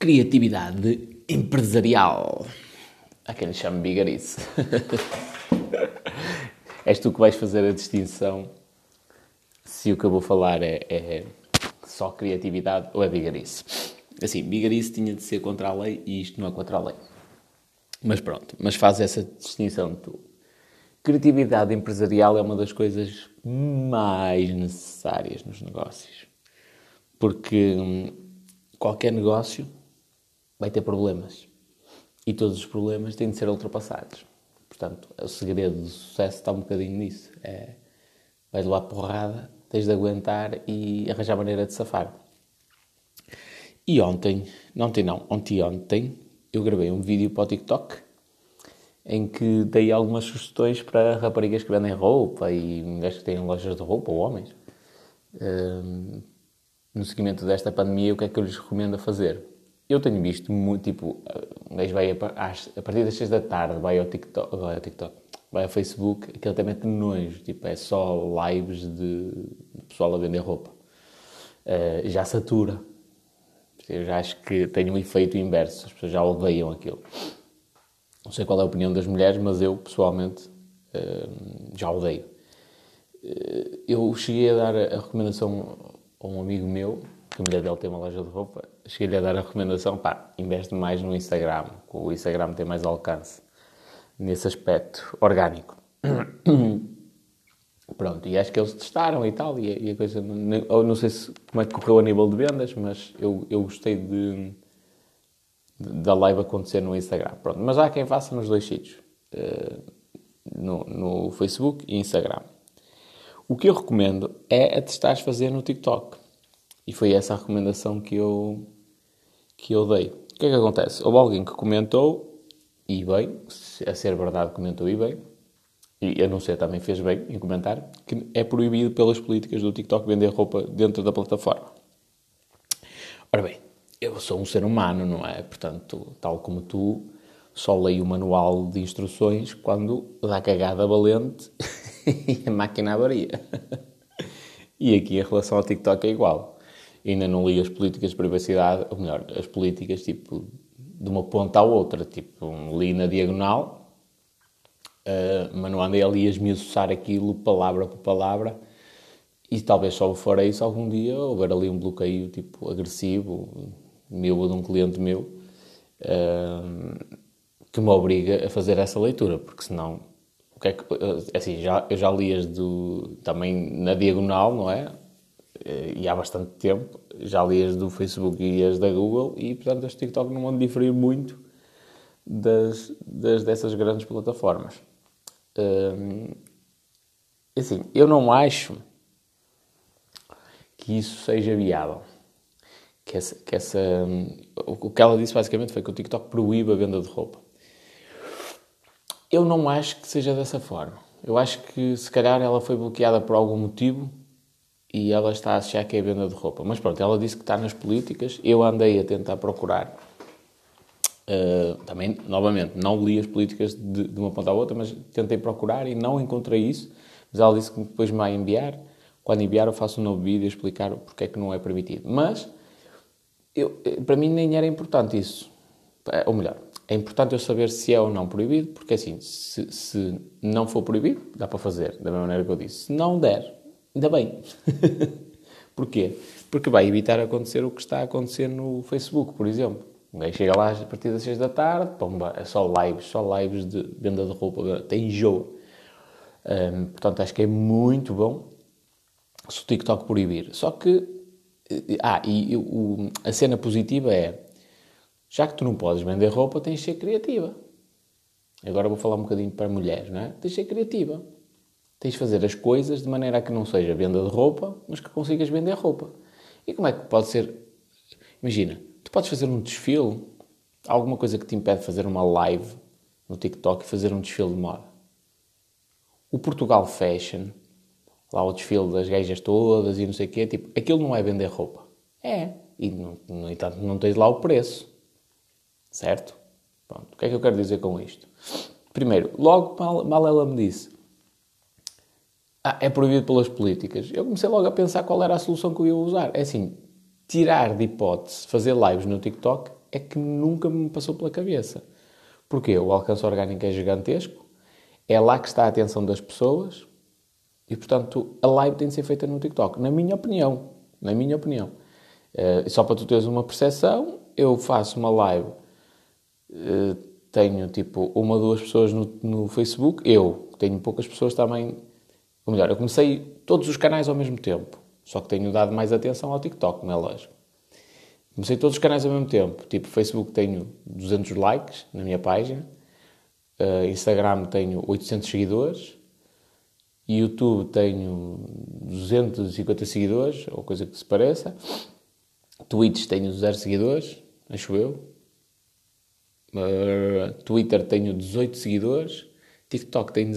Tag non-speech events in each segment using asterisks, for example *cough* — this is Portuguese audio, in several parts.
criatividade empresarial. Há quem lhe chame bigarice. *laughs* És tu que vais fazer a distinção se o que eu vou falar é, é só criatividade ou é bigarice. Assim, bigarice tinha de ser contra a lei e isto não é contra a lei. Mas pronto, mas faz essa distinção tu. Criatividade empresarial é uma das coisas mais necessárias nos negócios. Porque hum, qualquer negócio vai ter problemas. E todos os problemas têm de ser ultrapassados. Portanto, o segredo do sucesso está um bocadinho nisso. É, vais levar porrada, tens de aguentar e arranjar maneira de safar. E ontem, ontem não, ontem ontem, eu gravei um vídeo para o TikTok em que dei algumas sugestões para raparigas que vendem roupa e mulheres que têm lojas de roupa ou homens. Um, no seguimento desta pandemia, o que é que eu lhes recomendo a fazer? Eu tenho visto muito, tipo, um gajo vai a, partir das 6 da tarde, vai ao TikTok, vai ao TikTok, vai ao Facebook, aquilo até mete nojo, tipo, é só lives de, de pessoal a vender roupa. Uh, já satura. Eu já acho que tem um efeito inverso, as pessoas já odeiam aquilo. Não sei qual é a opinião das mulheres, mas eu, pessoalmente, uh, já odeio. Uh, eu cheguei a dar a recomendação a um amigo meu, que a mulher dele tem uma loja de roupa, cheguei-lhe a dar a recomendação, pá, investe mais no Instagram, o Instagram tem mais alcance nesse aspecto orgânico. *clears throat* Pronto, e acho que eles testaram e tal, e, e a coisa, não, não sei se, como é que correu a nível de vendas, mas eu, eu gostei de, de, da live acontecer no Instagram. Pronto, mas há quem faça nos dois sítios, uh, no, no Facebook e Instagram. O que eu recomendo é a testares fazer no TikTok. E foi essa a recomendação que eu, que eu dei. O que é que acontece? Houve alguém que comentou, e bem, a ser verdade comentou e bem, e a não ser também fez bem em comentar, que é proibido pelas políticas do TikTok vender roupa dentro da plataforma. Ora bem, eu sou um ser humano, não é? Portanto, tal como tu, só leio o manual de instruções quando dá cagada valente *laughs* e a máquina avaria. e aqui a relação ao TikTok é igual ainda não li as políticas de privacidade, ou melhor, as políticas tipo de uma ponta à outra, tipo, li na diagonal, uh, mas não andei ali a esmiuçar aquilo palavra por palavra, e talvez só farei isso algum dia, houver ali um bloqueio tipo agressivo, meu ou de um cliente meu, uh, que me obriga a fazer essa leitura, porque senão, o que é que, eh, assim, já, eu já li as do, também na diagonal, não é? Eh, e há bastante tempo, já li as do Facebook e as da Google, e portanto as TikTok não vão diferir muito das, das dessas grandes plataformas. Hum, assim, eu não acho que isso seja viável. Que essa, que essa, o que ela disse basicamente foi que o TikTok proíbe a venda de roupa. Eu não acho que seja dessa forma. Eu acho que se calhar ela foi bloqueada por algum motivo e ela está a achar que é venda de roupa. Mas pronto, ela disse que está nas políticas. Eu andei a tentar procurar. Uh, também, novamente, não li as políticas de, de, uma ponta à outra, mas tentei procurar e não encontrei isso. Mas ela disse que depois me vai enviar. Quando enviar, eu faço um novo vídeo a explicar porque é que não é permitido. Mas, eu, para mim, nem era importante isso. Ou melhor, é importante eu saber se é ou não proibido, porque assim, se, se não for proibido, dá para fazer, da mesma maneira que eu disse. Se não der, Ainda bem. *laughs* Porquê? Porque vai evitar acontecer o que está a acontecer no Facebook, por exemplo. Gajo chega lá a partir das 6 da tarde, pomba, é só lives, só lives de venda de roupa, tem enjoo. Um, portanto, acho que é muito bom se o TikTok proibir. Só que, eh, ah, e o, a cena positiva é, já que tu não podes vender roupa, tens de ser criativa. Agora vou falar um bocadinho para mulheres, não é? Tens de ser criativa. Tens de fazer as coisas de maneira a que não seja venda de roupa, mas que consigas vender roupa. E como é que pode ser? Imagina, tu podes fazer um desfile, alguma coisa que te impede de fazer uma live no TikTok e fazer um desfile de moda. O Portugal Fashion, lá o desfile das gajas todas e não sei o quê, tipo, aquilo não é vender roupa. É. E, no, no entanto, não tens lá o preço. Certo? Pronto. O que é que eu quero dizer com isto? Primeiro, logo mal, mal ela me disse, ah, é proibido pelas políticas. Eu comecei logo a pensar qual era a solução que eu ia usar. É assim, tirar de hipótese fazer lives no TikTok é que nunca me passou pela cabeça. Porque o alcance orgânico é gigantesco, é lá que está a atenção das pessoas e, portanto, a live tem de ser feita no TikTok, na minha opinião. Na minha opinião. Uh, só para tu teres uma percepção, eu faço uma live, uh, tenho tipo uma ou duas pessoas no, no Facebook, eu tenho poucas pessoas também. Ou melhor, eu comecei todos os canais ao mesmo tempo, só que tenho dado mais atenção ao TikTok, não é lógico. Comecei todos os canais ao mesmo tempo. Tipo, Facebook tenho 200 likes na minha página, uh, Instagram tenho 800 seguidores, YouTube tenho 250 seguidores, ou coisa que se pareça. Twitch tenho 0 seguidores, acho eu. Uh, Twitter tenho 18 seguidores. TikTok tem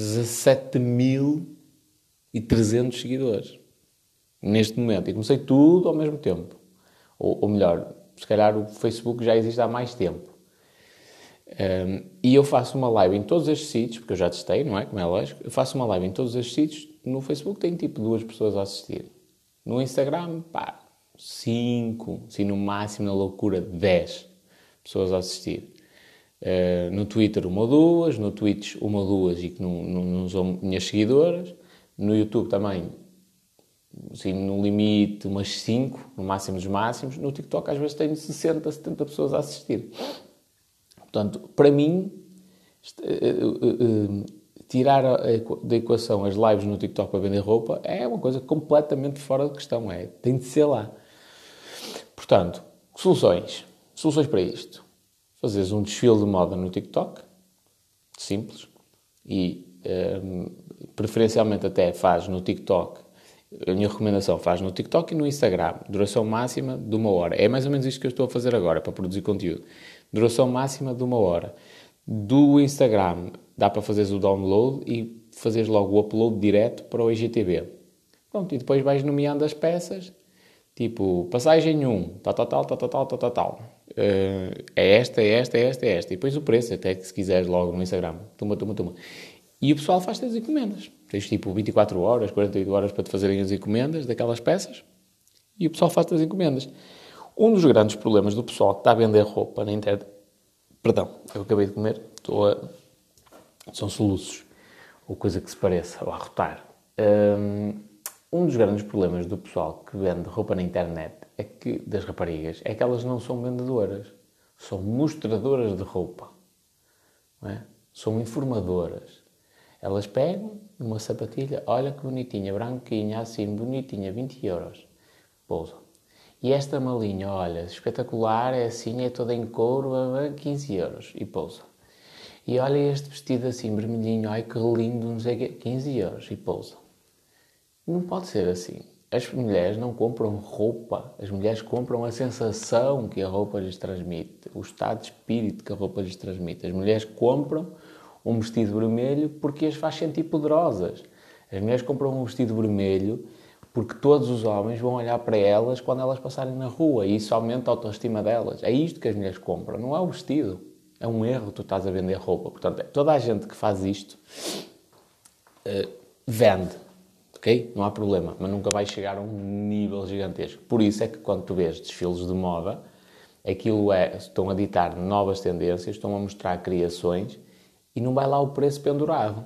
17.300 seguidores. Neste momento. E comecei tudo ao mesmo tempo. Ou, ou melhor, se calhar o Facebook já existe há mais tempo. Um, e eu faço uma live em todos estes sítios, porque eu já testei, não é? Como é lógico. Eu faço uma live em todos estes sítios. No Facebook tem tipo duas pessoas a assistir. No Instagram, pá, cinco, assim no máximo, na loucura, dez pessoas a assistir. Uh, no Twitter, uma ou duas. No Twitch, uma ou duas e que não, não, não são minhas seguidoras. No YouTube também, assim, no limite, umas 5, no máximo dos máximos. No TikTok, às vezes, tenho 60, 70 pessoas a assistir. Portanto, para mim, eh, eh, tirar da equação as lives no TikTok para vender roupa é uma coisa completamente fora de questão. É, tem de ser lá. Portanto, soluções. Soluções para isto. Fazes um desfile de moda no TikTok, simples, e um, preferencialmente até faz no TikTok a minha recomendação faz no TikTok e no Instagram. Duração máxima de uma hora. É mais ou menos isto que eu estou a fazer agora para produzir conteúdo. Duração máxima de uma hora. Do Instagram dá para fazeres o download e fazeres logo o upload direto para o IGTV. Pronto, e depois vais nomeando as peças, tipo, passagem 1, tal, tal, tal, tal, tal, tal, tal, tal. Uh, é esta, é esta, é esta, é esta. E depois o preço, até que se quiseres logo no Instagram. Tuma, tuma, tuma. E o pessoal faz-te as encomendas. Tens tipo 24 horas, 48 horas para te fazerem as encomendas daquelas peças e o pessoal faz-te as encomendas. Um dos grandes problemas do pessoal que está a vender roupa na internet. Perdão, eu acabei de comer, estou a. São soluços, ou coisa que se pareça, ou a rotar. Hum, um dos grandes problemas do pessoal que vende roupa na internet, é que, das raparigas, é que elas não são vendedoras, são mostradoras de roupa. É? São informadoras. Elas pegam numa sapatilha, olha que bonitinha, branquinha, assim, bonitinha, 20 euros. Pousa. E esta malinha, olha, espetacular, é assim, é toda em couro, 15 euros. E pousa. E olha este vestido assim, vermelhinho, ai que lindo, não sei o quê, 15 euros. E pousa. Não pode ser assim. As mulheres não compram roupa, as mulheres compram a sensação que a roupa lhes transmite, o estado de espírito que a roupa lhes transmite. As mulheres compram um vestido vermelho porque as faz sentir poderosas. As mulheres compram um vestido vermelho porque todos os homens vão olhar para elas quando elas passarem na rua e isso aumenta a autoestima delas. É isto que as mulheres compram, não é o vestido. É um erro tu estás a vender roupa. Portanto, é toda a gente que faz isto uh, vende, ok? Não há problema, mas nunca vai chegar a um nível gigantesco. Por isso é que quando tu vês desfiles de moda, aquilo é, estão a ditar novas tendências, estão a mostrar criações e não vai lá o preço pendurado.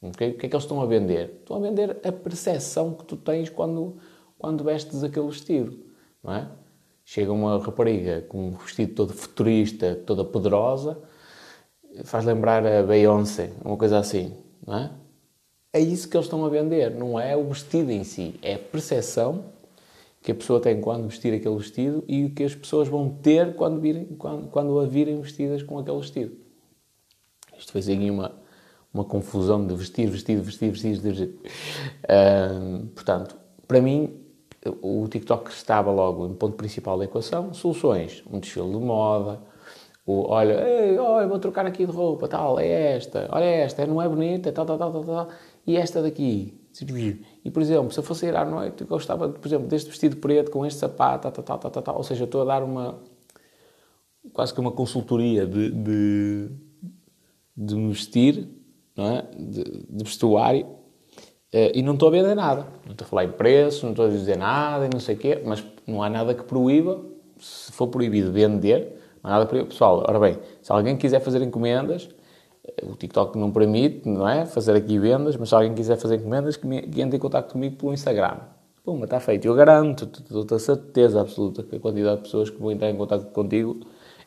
Okay? O que é que eles estão a vender? Estão a vender a percepção que tu tens quando, quando vestes aquele vestido, não é? Chega uma rapariga com um vestido todo futurista, toda poderosa, faz lembrar a Beyoncé, uma coisa assim, não é? É isso que eles estão a vender, não é o vestido em si, é a percepção que a pessoa tem quando vestir aquele vestido e o que as pessoas vão ter quando, virem, quando, quando a virem vestidas com aquele vestido. Isto fez aí uma, uma confusão de vestir, vestir, vestir, vestir, vestir. Portanto, para mim, o TikTok estava logo no ponto principal da equação. Soluções, um desfile de moda, o, olha, ei, olha, vou trocar aqui de roupa, tal, é esta, olha esta, não é bonita, tal, tal, tal, tal, tal, e esta daqui. E, por exemplo, se eu fosse ir à noite, eu gostava, por exemplo, deste vestido preto com este sapato, tal, tal, tal, tal, tal, ou seja, estou a dar uma, quase que uma consultoria de, de de me vestir, não é? de, de vestuário, eh, e não estou a vender nada. Não estou a falar em preço, não estou a dizer nada e não sei o quê, mas não há nada que proíba, se for proibido vender, Não há nada eu. Pessoal, ora bem, se alguém quiser fazer encomendas, o TikTok não permite, não é? Fazer aqui vendas, mas se alguém quiser fazer encomendas, que, me, que entre em contato comigo pelo Instagram. Puma, está feito. Eu garanto, estou a certeza absoluta que a quantidade de pessoas que vão entrar em contato contigo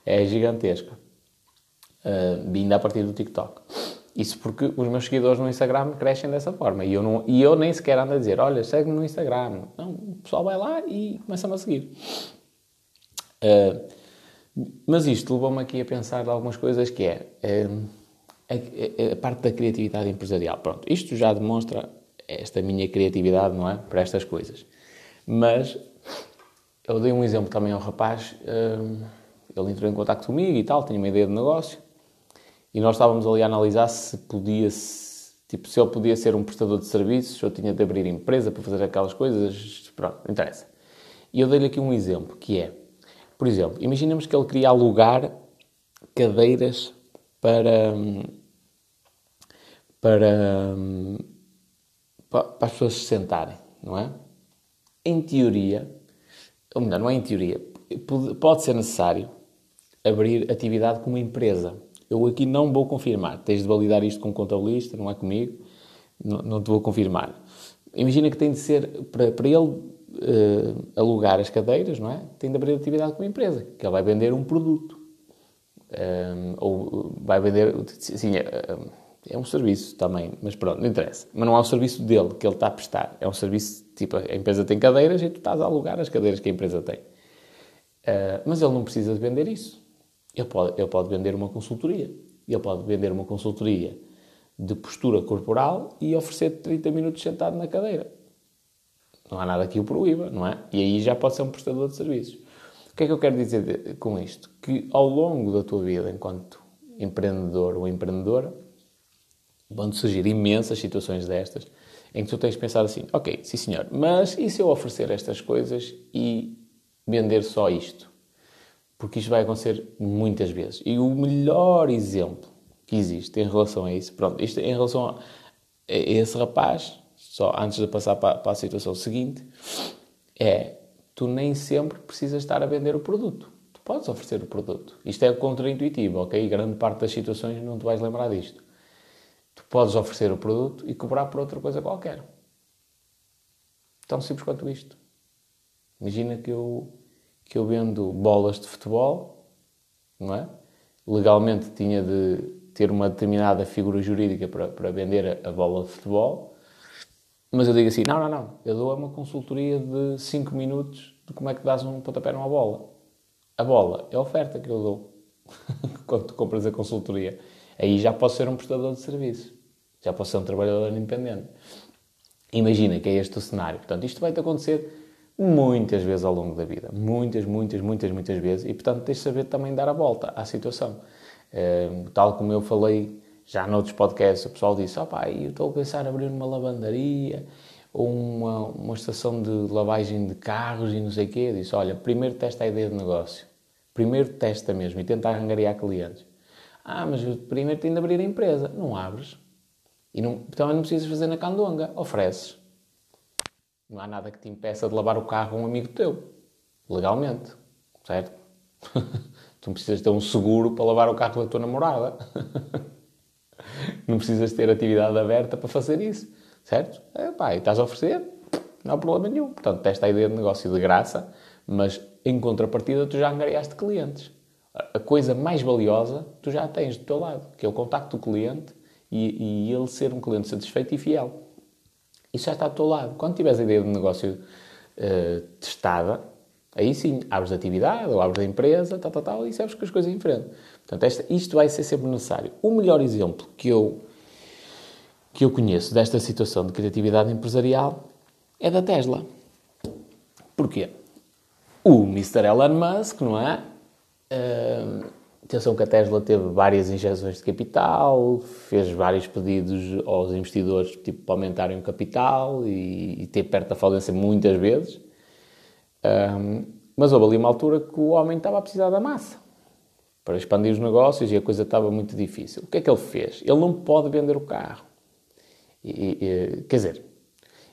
é gigantesca. Uh, vindo a partir do TikTok. Isso porque os meus seguidores no Instagram crescem dessa forma. E eu, não, e eu nem sequer ando a dizer, olha, segue-me no Instagram. Não, o pessoal vai lá e começa-me a seguir. Uh, mas isto levou-me aqui a pensar de algumas coisas que é uh, a, a, parte da criatividade empresarial. Pronto, isto já demonstra esta minha criatividade, não é? Para estas coisas. Mas eu dei um exemplo também ao rapaz, uh, ele entrou em contato comigo e tal, tinha uma ideia de negócio e nós estávamos ali a analisar se podia, tipo, se ele podia ser um prestador de serviços, ou tinha de abrir empresa para fazer aquelas coisas, pronto, não interessa. E eu dei-lhe aqui um exemplo, que é, por exemplo, imaginemos que ele queria alugar cadeiras para, para, para as pessoas se sentarem, não é? Em teoria, ou melhor, não é em teoria, pode ser necessário abrir atividade como empresa. Eu aqui não vou confirmar. Tens de validar isto com um contabilista, não é comigo. Não, não te vou confirmar. Imagina que tem de ser, para, para ele uh, alugar as cadeiras, não é? Tem de abrir atividade com uma empresa, que ele vai vender um produto. Um, ehm, ou vai vender, sim, é, é um serviço também, mas pronto, não interessa. Mas não é o serviço dele que ele está a prestar. É um serviço, tipo, a empresa tem cadeiras e tu estás a alugar as cadeiras que a empresa tem. Uh, mas ele não precisa de vender isso. Ele pode, ele pode vender uma consultoria. Ele pode vender uma consultoria de postura corporal e oferecer 30 minutos sentado na cadeira. Não há nada que o proíba, não é? E aí já pode ser um prestador de serviços. O que é que eu quero dizer de, com isto? Que ao longo da tua vida, enquanto empreendedor ou empreendedora, vão surgir imensas situações destas em que tu tens de pensar assim: ok, sim senhor, mas e se eu oferecer estas coisas e vender só isto? Porque isto vai acontecer muitas vezes. E o melhor exemplo que existe em relação a isso, pronto, isto em relação a, esse rapaz, só antes de passar para, para a situação seguinte, é tu nem sempre precisas estar a vender o produto. Tu podes oferecer o produto. Isto é contraintuitivo, ok? Grande parte das situações não te vais lembrar disto. Tu podes oferecer o produto e cobrar por outra coisa qualquer. Tão simples quanto isto. Imagina que eu que eu vendo bolas de futebol, não é? Legalmente tinha de ter uma determinada figura jurídica para, para vender a, a bola de futebol, mas eu digo assim: não, não, não, eu dou uma consultoria de 5 minutos de como é que dás um pontapé numa bola. A bola é a oferta que eu dou *laughs* quando tu compras a consultoria. Aí já posso ser um prestador de serviço, já posso ser um trabalhador independente. Imagina que é este o cenário. Portanto, isto vai-te acontecer muitas vezes ao longo da vida. Muitas, muitas, muitas, muitas vezes. E, portanto, tens de saber também dar a volta à situação. Uh, tal como eu falei já noutros podcasts, o pessoal disse: opá, oh, eu estou a pensar em abrir uma lavandaria ou uma, uma estação de lavagem de carros e não sei o quê. Eu disse: olha, primeiro testa a ideia de negócio. Primeiro testa mesmo e tenta angariar clientes. Ah, mas primeiro tem de abrir a empresa. Não abres. E não, também não precisas fazer na candonga. Ofereces. Não há nada que te impeça de lavar o carro a um amigo teu, legalmente, certo? *laughs* tu não precisas ter um seguro para lavar o carro da tua namorada. *laughs* não precisas ter atividade aberta para fazer isso, certo? É, pá, e estás a oferecer, não há problema nenhum. Portanto, testa a ideia de negócio de graça, mas em contrapartida tu já angariaste clientes. A coisa mais valiosa tu já tens do teu lado, que é o contacto do cliente e, e ele ser um cliente satisfeito e fiel. Isso já está do teu lado. Quando tiveres a ideia de negócio uh, testada, aí sim, abres a atividade ou abres a empresa, tal, tal, tal, e sabes que as coisas em frente. Portanto, esta, isto vai ser sempre necessário. O melhor exemplo que eu, que eu conheço desta situação de criatividade empresarial é da Tesla. Porquê? O Mr. Elon Musk, não é? Uh, Atenção que a Tesla teve várias injeções de capital, fez vários pedidos aos investidores tipo, para aumentarem o capital e, e ter perto da falência muitas vezes. Um, mas houve ali uma altura que o homem estava a precisar da massa para expandir os negócios e a coisa estava muito difícil. O que é que ele fez? Ele não pode vender o carro. E, e, quer dizer,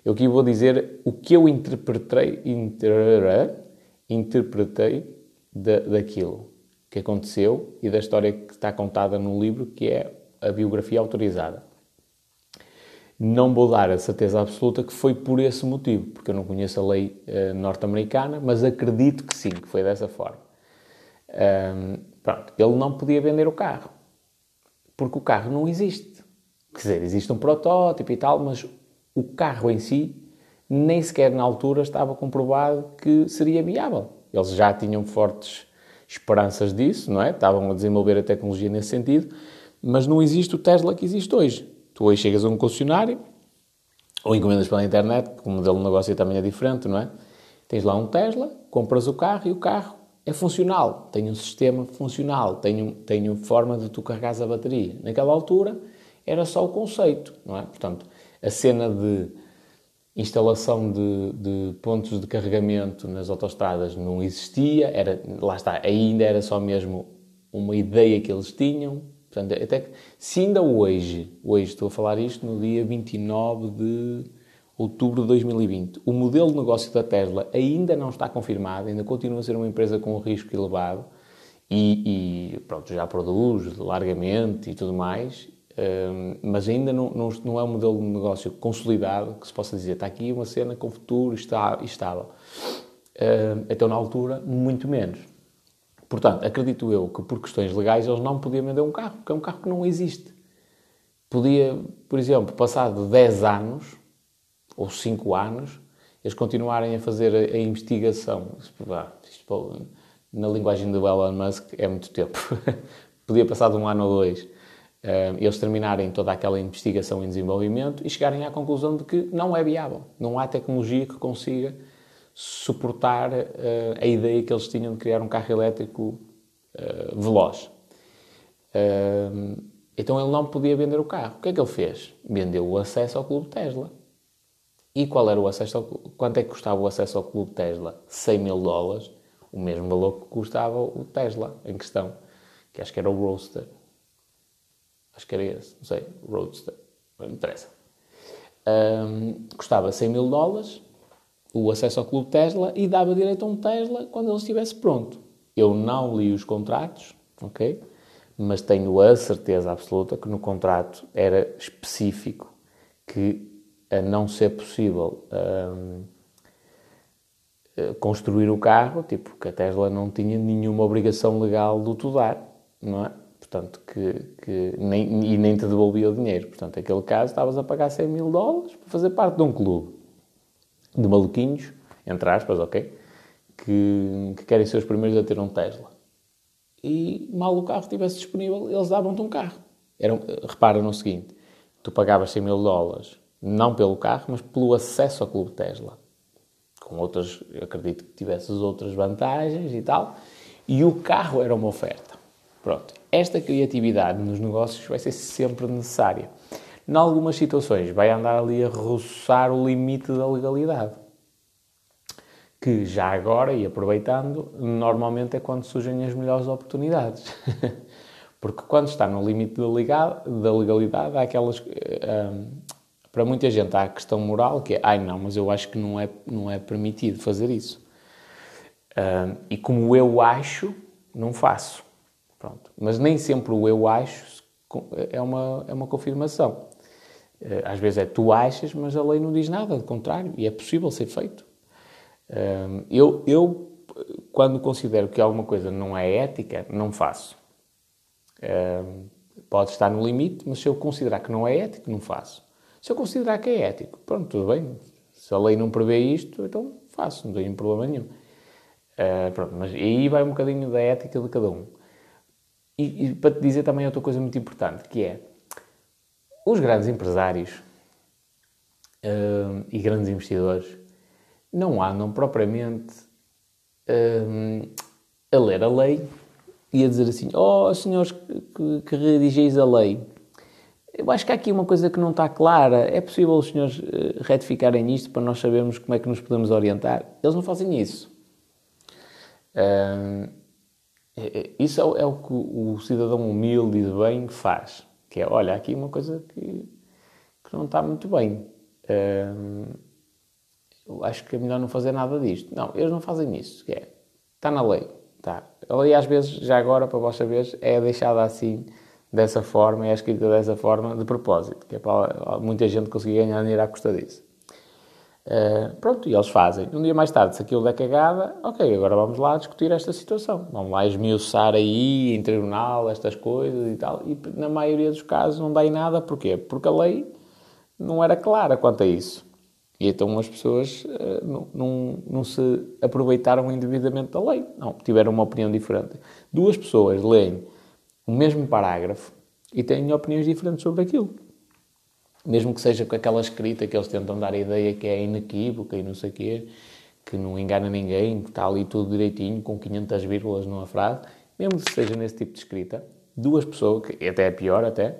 eu aqui vou dizer o que eu interpretei, inter, interpretei da, daquilo que aconteceu e da história que está contada no livro, que é a biografia autorizada. Não vou dar a certeza absoluta que foi por esse motivo, porque eu não conheço a lei uh, norte-americana, mas acredito que sim, que foi dessa forma. Um, pronto, ele não podia vender o carro, porque o carro não existe. Quer dizer, existe um protótipo e tal, mas o carro em si nem sequer na altura estava comprovado que seria viável. Eles já tinham fortes esperanças disso, não é? Estavam a desenvolver a tecnologia nesse sentido, mas não existe o Tesla que existe hoje. Tu hoje chegas a um concessionário ou encomendas pela internet, porque o modelo de negócio também é diferente, não é? Tens lá um Tesla, compras o carro e o carro é funcional, tem um sistema funcional, tem, um, tem uma forma de tu carregares a bateria. Naquela altura era só o conceito, não é? Portanto, a cena de instalação de, de, pontos de carregamento nas autostradas não existia, era, lá está, ainda era só mesmo uma ideia que eles tinham. Portanto, até que, se ainda hoje, hoje estou a falar isto no dia 29 de outubro de 2020, o modelo de negócio da Tesla ainda não está confirmado, ainda continua a ser uma empresa com um risco elevado e, e pronto, já produz largamente e tudo mais, mas ainda não, não, não, é um modelo de negócio consolidado que se possa dizer está aqui uma cena com futuro está, estável. Então, na altura, muito menos. Portanto, acredito eu que por questões legais eles não podiam vender um carro, porque é um carro que não existe. Podia, por exemplo, passado 10 anos ou 5 anos, eles continuarem a fazer a, a investigação. Isto, na linguagem do Elon Musk é muito tempo. *laughs* Podia passar de um ano ou dois eles terminarem toda aquela investigação e desenvolvimento e chegarem à conclusão de que não é viável. Não há tecnologia que consiga suportar uh, a ideia que eles tinham de criar um carro elétrico uh, veloz. então ele não podia vender o carro. O que é que ele fez? Vendeu o acesso ao Clube Tesla. E qual era o acesso ao? Quanto é que custava o acesso ao Clube Tesla? 100 mil dólares. O mesmo valor que custava o Tesla em questão, que acho que era o Roadster. Acho que era esse, não sei, Roadster, não interessa. Um, custava 100 mil dólares o acesso ao clube Tesla e dava direito a um Tesla quando ele estivesse pronto. Eu não li os contratos, ok? Mas tenho a certeza absoluta que no contrato era específico que, a não ser possível um, eh, construir o carro, tipo, que a Tesla não tinha nenhuma obrigação legal de o dar, não é? Portanto, que, que nem, e nem te devolvia o dinheiro. Portanto, naquele caso, estavas a pagar 100 mil dólares para fazer parte de um clube de maluquinhos, entre aspas, ok? Que, que querem ser os primeiros a ter um Tesla. E mal o carro estivesse disponível, eles davam-te um carro. Era, repara no seguinte: tu pagavas 100 mil dólares, não pelo carro, mas pelo acesso ao clube Tesla. Com outras, acredito que tivesses outras vantagens e tal. E o carro era uma oferta. Pronto. Esta criatividade nos negócios vai ser sempre necessária. Em algumas situações, vai andar ali a roçar o limite da legalidade. Que já agora, e aproveitando, normalmente é quando surgem as melhores oportunidades. *laughs* Porque quando está no limite da legalidade, há aquelas. Hum, para muita gente há a questão moral que é, ai não, mas eu acho que não é, não é permitido fazer isso. Hum, e como eu acho, não faço. Pronto. Mas nem sempre o eu acho é uma, é uma confirmação. Eh, às vezes é tu achas, mas a lei não diz nada, do contrário, e é possível ser feito. Ehm, eu, eu, quando considero que alguma coisa não é ética, não faço. Ehm, pode estar no limite, mas se eu considerar que não é ético, não faço. Se eu considerar que é ético, pronto, tudo bem. Se a lei não prevê isto, então faço, não tenho problema nenhum. Uh, pronto, mas aí vai um bocadinho da ética de cada um. E, e, para te dizer também outra coisa muito importante, que é os grandes empresários uh, e grandes investidores não andam propriamente uh, a ler a lei e a dizer assim, oh, senhores que, que redigis a lei, eu acho que há aqui uma coisa que não está clara. É possível os senhores uh, retificarem isto para nós sabermos como é que nos podemos orientar? Eles não fazem isso. É, isso é, é, o que o cidadão humilde e de bem faz. Que é, olha, aqui uma coisa que, que não está muito bem. Hum, acho que é melhor não fazer nada disto. Não, eles não fazem isso. Que é, está na lei. Tá. A lei, às vezes, já agora, para vós saberes, é deixada assim, dessa forma, é escrita dessa forma, de propósito, que é para muita gente conseguir ganhar dinheiro à custa disso. Uh, pronto, e eles fazem. Um dia mais tarde, se aquilo der cagada, ok, agora vamos lá discutir esta situação. Vamos lá esmiuçar aí, em tribunal, estas coisas e tal. E na maioria dos casos não dá em nada. Porquê? Porque a lei não era clara quanto a isso. E então as pessoas uh, não, não, não, se aproveitaram indevidamente da lei. Não, tiveram uma opinião diferente. Duas pessoas leem o mesmo parágrafo e têm opiniões diferentes sobre aquilo. Mesmo que seja com aquela escrita que eles tentam dar a ideia que é inequívoca e não sei o quê, que não engana ninguém, que está ali tudo direitinho, com 500 vírgulas numa frase, mesmo que seja nesse tipo de escrita, duas pessoas, que até é pior até,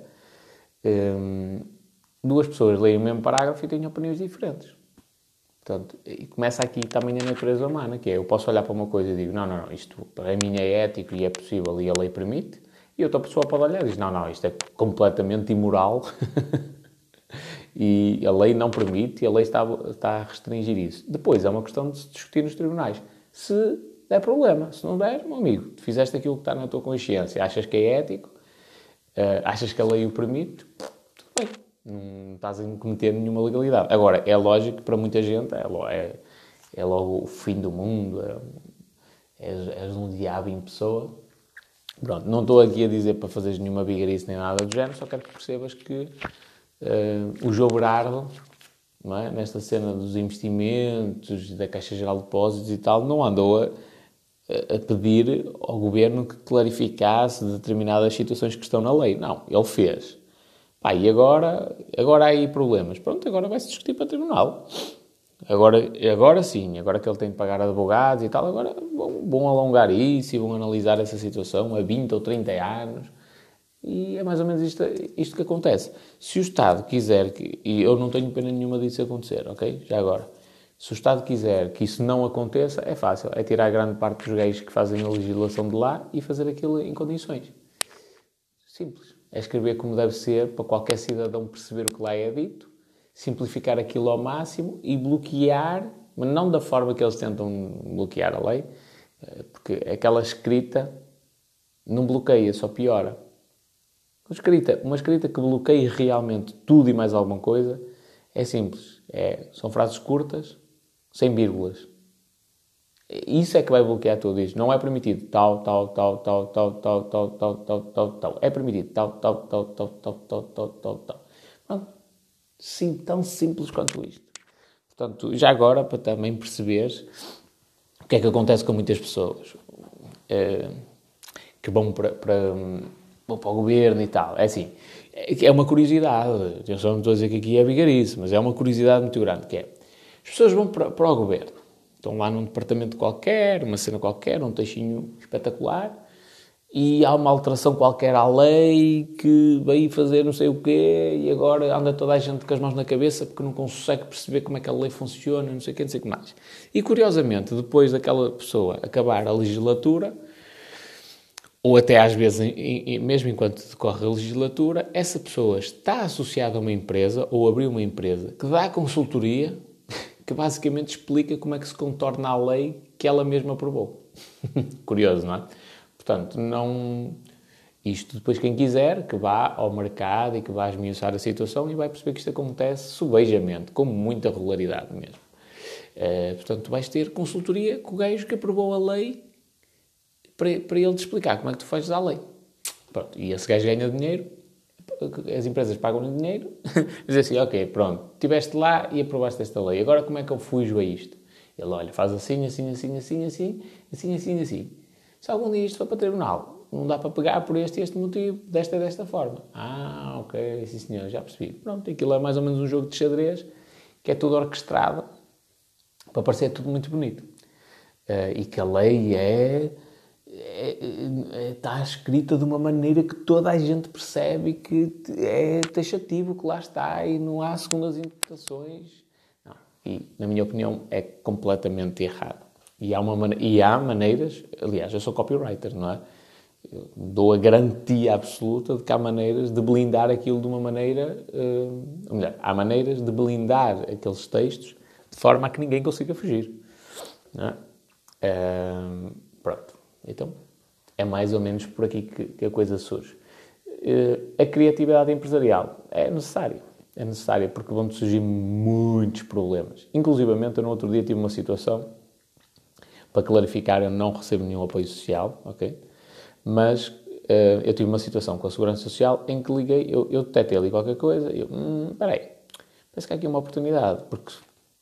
um, duas pessoas leem o mesmo parágrafo e têm opiniões diferentes. Portanto, e começa aqui também a natureza humana, que é, eu posso olhar para uma coisa e digo, não, não, não, isto para mim é ético e é possível e a lei permite, e outra pessoa pode olhar e diz, não, não, isto é completamente imoral *laughs* e a lei não permite e a lei está, está a restringir isso. Depois é uma questão de se discutir nos tribunais. Se der problema, se não der, meu amigo, fizeste aquilo que está na tua consciência, achas que é ético, uh, achas que a lei o permite, tudo bem não estás a cometer nenhuma legalidade. Agora, é lógico que para muita gente é, é, é logo o fim do mundo, é, és, és um diabo em pessoa. Pronto, não estou aqui a dizer para fazeres nenhuma bigarice nem nada do género, só quero que percebas que uh, o João Berardo, é? nesta cena dos investimentos, da Caixa Geral de Depósitos e tal, não andou a, a pedir ao governo que clarificasse determinadas situações que estão na lei. Não, ele fez. Pá, e agora, agora há aí problemas. Pronto, agora vai-se discutir para o tribunal. Agora, agora sim, agora que ele tem de pagar advogados e tal, agora vão, vão alongar isso e vão analisar essa situação a 20 ou 30 anos. E é mais ou menos isto, isto que acontece. Se o Estado quiser, que, e eu não tenho pena nenhuma disso acontecer, ok? Já agora. Se o Estado quiser que isso não aconteça, é fácil. É tirar grande parte dos gays que fazem a legislação de lá e fazer aquilo em condições. Simples é escrever como deve ser para qualquer cidadão perceber o que lá é dito, simplificar aquilo ao máximo e bloquear, mas não da forma que eles tentam bloquear a lei, eh, porque aquela escrita não bloqueia, só piora. Escrita, uma escrita que bloqueie realmente tudo e mais alguma coisa é simples. É, são frases curtas, sem vírgulas. Isso é que vai bloquear tudo isto. Não é permitido tal, tal, tal, tal, tal, tal, tal, tal, tal, tal, tal. É permitido tal, tal, tal, tal, tal, tal, tal, tal, tal. Sim, tão simples quanto isto. Portanto, já agora, para também perceber o que é que acontece com muitas pessoas que vão para, para, vão para o governo e tal. É assim, é uma curiosidade. Eu só não estou a dizer que aqui é vigarice, mas é uma curiosidade muito grande, que é, as pessoas vão para, para o governo Estão lá num departamento qualquer, uma cena qualquer, um textinho espetacular, e há uma alteração qualquer à lei que veio fazer não sei o quê, e agora anda toda a gente com as mãos na cabeça porque não consegue perceber como é que a lei funciona, não sei o quê, não sei o que mais. E curiosamente, depois daquela pessoa acabar a legislatura, ou até às vezes, mesmo enquanto decorre a legislatura, essa pessoa está associada a uma empresa ou abriu uma empresa que dá consultoria *laughs* que basicamente explica como é que se contorna a lei que ela mesma aprovou. *laughs* Curioso, não é? Portanto, não. Isto depois, quem quiser, que vá ao mercado e que vá esmiuçar a situação e vai perceber que isto acontece subejamente, com muita regularidade mesmo. Uh, portanto, vais ter consultoria com o gajo que aprovou a lei para, para ele te explicar como é que tu fazes a lei. Pronto, e esse gajo ganha dinheiro as empresas pagam-lhe dinheiro, *laughs* diz assim, ok, pronto, estiveste lá e aprovaste esta lei, agora como é que eu fujo a isto? Ele, olha, faz assim, assim, assim, assim, assim, assim, assim, assim. Se algum dia isto for para tribunal, não dá para pegar por este e este motivo, desta desta forma. Ah, ok, sim senhor, já percebi. Pronto, aquilo é mais ou menos um jogo de xadrez, que é tudo orquestrado, para parecer tudo muito bonito. Uh, e que a lei é é, é, está escrita de uma maneira que toda a gente percebe que é taxativo, que lá está e não há segundas interpretações. Não. E, na minha opinião, é completamente errado. E há, uma, e há maneiras, aliás, eu sou copywriter, não é? Eu dou a garantia absoluta de que há maneiras de blindar aquilo de uma maneira. Uh, melhor, há maneiras de blindar aqueles textos de forma a que ninguém consiga fugir. Não é? Uh, pronto. Então, é mais ou menos por aqui que, que a coisa surge. Uh, a criatividade empresarial é necessária. É necessária porque vão surgir muitos problemas. Inclusivamente, eu no outro dia tive uma situação, para clarificar, eu não recebo nenhum apoio social, ok? Mas uh, eu tive uma situação com a Segurança Social em que liguei, eu, eu detetei ali qualquer coisa, eu, hum, peraí, penso que há aqui uma oportunidade, porque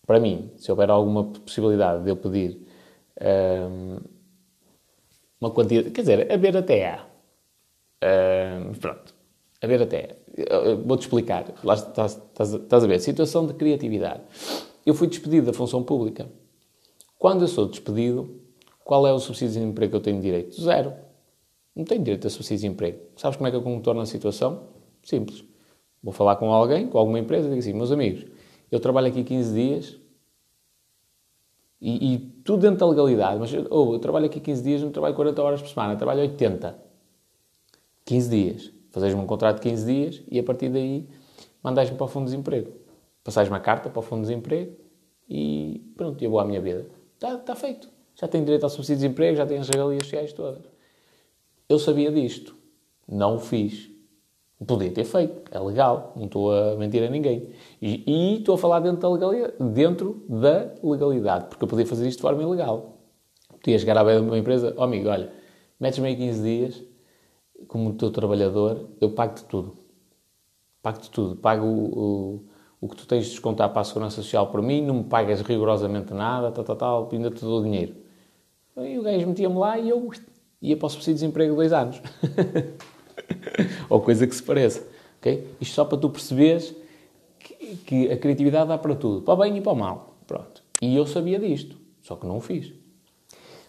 para mim, se houver alguma possibilidade de eu pedir um, uma quantidade, quer dizer, a ver até há. Um, pronto, a ver até Vou-te explicar. Lá estás, estás, estás a ver. Situação de criatividade. Eu fui despedido da função pública. Quando eu sou despedido, qual é o subsídio de emprego que eu tenho direito? Zero. Não tenho direito a subsídio de emprego. Sabes como é que eu contorno a situação? Simples. Vou falar com alguém, com alguma empresa, e digo assim, meus amigos, eu trabalho aqui 15 dias e, e tudo dentro da legalidade, mas oh, eu trabalho aqui 15 dias, não trabalho 40 horas por semana, trabalho 80. 15 dias. Fazes-me um contrato de 15 dias e a partir daí mandais-me para o Fundo de Desemprego. Passais uma carta para o Fundo de Desemprego e pronto, eu vou à minha vida. Está tá feito. Já tenho direito ao subsídio de desemprego, já tenho as regalias sociais todas. Eu sabia disto. Não o fiz. Podia ter feito, é legal, não estou a mentir a ninguém. E, e estou a falar dentro da, legalidade, dentro da legalidade, porque eu podia fazer isto de forma ilegal. Podia chegar à beira de uma empresa, oh amigo, olha, metes-me aí 15 dias, como teu trabalhador, eu pago-te tudo. Pago-te tudo. Pago o, o, o, que tu tens de descontar para a Segurança Social por mim, não me pagas rigorosamente nada, tal, tal, tal, ainda te dou dinheiro. E o gajo metia-me lá e eu ia para o subsídio de desemprego dois anos. *laughs* *laughs* ou coisa que se pareça. Okay? Isto só para tu perceberes que, que, a criatividade dá para tudo, para o bem e para o mal. Pronto. E eu sabia disto, só que não o fiz.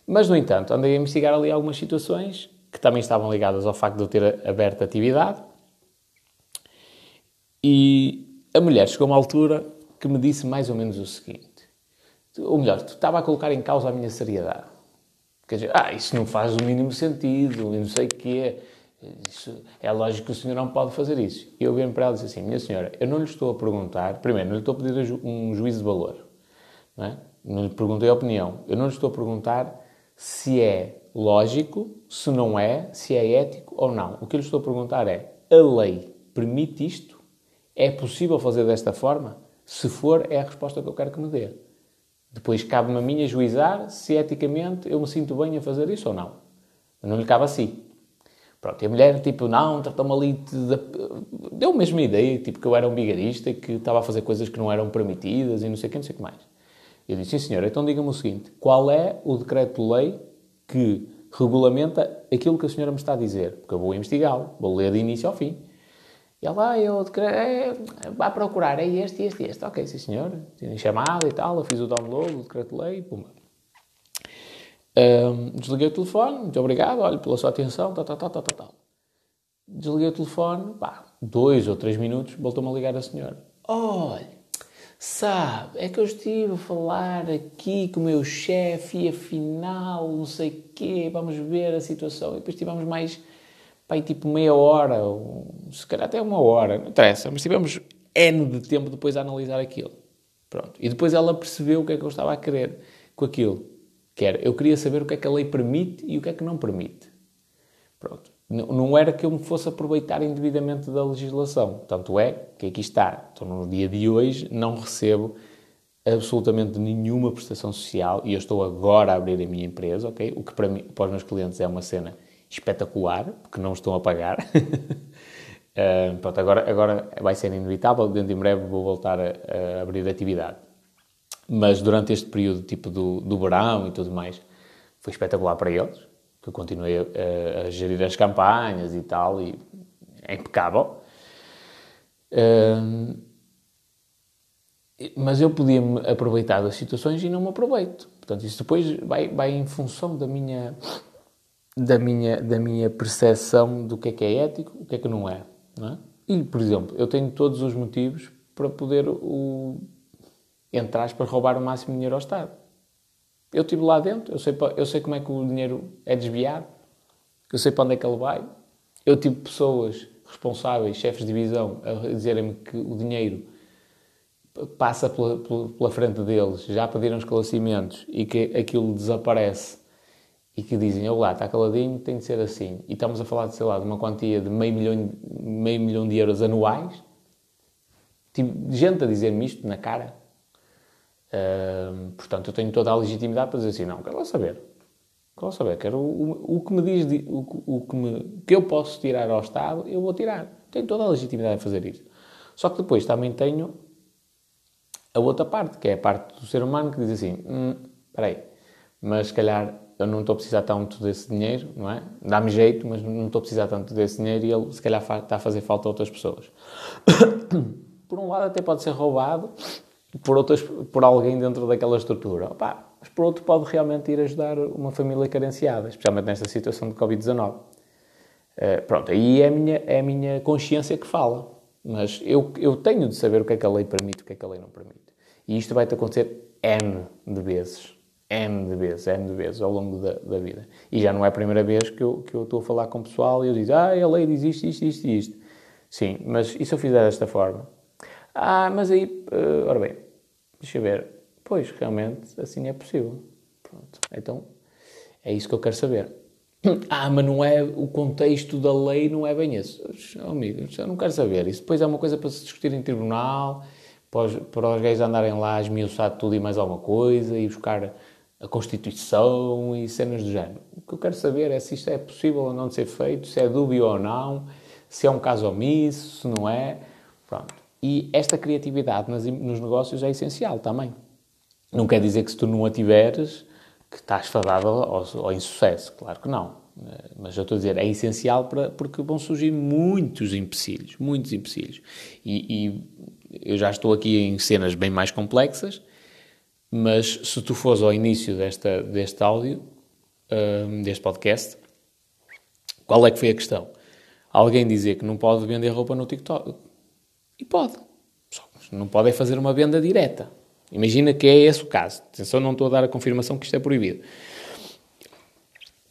Mas, no entanto, andei a investigar ali algumas situações que também estavam ligadas ao facto de eu ter aberto a atividade. E a mulher chegou a uma altura que me disse mais ou menos o seguinte: ou melhor, tu estava a colocar em causa a minha seriedade. Quer dizer, ah, isso não faz o mínimo sentido, não sei o quê. Isso, é lógico que o senhor não pode fazer isso. Eu vim para ela e disse assim: Minha senhora, eu não lhe estou a perguntar, primeiro, não lhe estou a pedir um juízo de valor, não, é? não lhe perguntei a opinião, eu não lhe estou a perguntar se é lógico, se não é, se é ético ou não. O que eu lhe estou a perguntar é: a lei permite isto? É possível fazer desta forma? Se for, é a resposta que eu quero que me dê. Depois cabe-me a mim a juizar se eticamente eu me sinto bem a fazer isso ou não. Não lhe cabe a si. Pronto, e a mulher, tipo, não, tratou-me ali. De... Deu a mesma ideia, tipo, que eu era um bigarista, que estava a fazer coisas que não eram permitidas e não sei o que, não sei o que mais. Eu disse, sim senhor, então diga-me o seguinte: qual é o decreto-lei que regulamenta aquilo que a senhora me está a dizer? Porque eu vou investigá-lo, vou ler de início ao fim. E ela, ah, eu é, vai procurar, é este, este, este. Ok, sim senhor, tinha chamado e tal, eu fiz o download do decreto-lei, pumba. Um, desliguei o telefone, muito obrigado, olha, pela sua atenção, tal, tal, tal, tal, tal. Desliguei o telefone, pá, dois ou três minutos, voltou-me a ligar a senhora. Olha, sabe, é que eu estive a falar aqui com o meu chefe e afinal, não sei o quê, vamos ver a situação. E depois tivemos mais, pá, tipo meia hora, ou, se calhar até uma hora, não interessa, mas tivemos N de tempo depois a analisar aquilo. Pronto. E depois ela percebeu o que é que eu estava a querer com aquilo. Que era, eu queria saber o que é que a lei permite e o que é que não permite. Pronto. Não era que eu me fosse aproveitar indevidamente da legislação. Tanto é que aqui está. Então, no dia de hoje, não recebo absolutamente nenhuma prestação social e eu estou agora a abrir a minha empresa, ok? O que para, mim, para os meus clientes é uma cena espetacular, porque não estão a pagar. uh, *laughs* pronto, agora, agora vai ser inevitável, dentro de breve vou voltar a, a abrir atividade. Mas durante este período, tipo do, do verão e tudo mais, foi espetacular para eles, que eu continuei a, a gerir as campanhas e tal, e é impecável. Mas eu podia me aproveitar das situações e não me aproveito. Portanto, isso depois vai, vai em função da minha, da, minha, da minha percepção do que é que é ético, o que é que não é. Não é? E, por exemplo, eu tenho todos os motivos para poder o, entrar para roubar o máximo de dinheiro ao Estado. Eu estive lá dentro, eu sei, eu sei como é que o dinheiro é desviado, eu sei para onde é que ele vai. Eu tive pessoas responsáveis, chefes de divisão, a dizerem-me que o dinheiro passa pela, pela, frente deles, já pediram esclarecimentos e que aquilo desaparece e que dizem, lá, está caladinho, tem de ser assim. E estamos a falar, de, sei lá, de uma quantia de meio milhão, meio milhão de euros anuais. Tipo, gente a dizer-me isto na cara. Portanto, eu tenho toda a legitimidade para dizer assim, não, quero lá saber. Quero lá saber, quero o, o, que me diz, o, o que, me, que eu posso tirar ao Estado, eu vou tirar. Tenho toda a legitimidade de fazer isso. Só que depois também tenho a outra parte, que é a parte do ser humano que diz assim, hum, aí, mas se calhar eu não estou a precisar tanto desse dinheiro, não é? Dá-me jeito, mas não estou a precisar tanto desse dinheiro e ele se calhar está a fazer falta a outras pessoas. *coughs* por um lado até pode ser roubado por, outras, por alguém dentro daquela estrutura. Opa, mas por outro pode realmente ir ajudar uma família carenciada, especialmente nesta situação de Covid-19. Uh, eh, pronto, aí é a, minha, é a minha consciência que fala. Mas eu, eu tenho de saber o que é que a lei permite e o que é que a lei não permite. E isto vai-te acontecer N de vezes. N de vezes, N de vezes ao longo da, da, vida. E já não é a primeira vez que eu, que eu estou a falar com o pessoal e eu digo, ah, a lei diz isto, isto, isto e isto. Sim, mas e se eu fizer desta forma? Ah, mas aí, uh, ora bem, deixa eu ver. Pois, realmente, assim é possível. Pronto. Então, é isso que eu quero saber. *clears throat* Ah, mas não é o contexto da lei, não é bem esse. Oh, amigo, eu não quero saber. Isso depois é uma coisa para se discutir em tribunal, para os, para os gays andarem lá a esmiuçar tudo e mais alguma coisa e buscar a Constituição e cenas do género. O que eu quero saber é se isto é possível ou não de ser feito, se é dúbio ou não, se é um caso omisso, se não é. Pronto. E esta criatividade nos, nos negócios é essencial também. Não quer dizer que se tu não a tiveres, que estás fadado ao, ao insucesso. Claro que não. Mas eu estou a dizer, é essencial para, porque vão surgir muitos empecilhos, muitos empecilhos. E, e eu já estou aqui em cenas bem mais complexas, mas se tu fores ao início desta, deste áudio, um, deste podcast, qual é que foi a questão? Alguém dizer que não pode vender roupa no TikTok. E pode. Não pode fazer uma venda direta. Imagina que é esse o caso. Atenção, não estou a dar a confirmação que isto é proibido.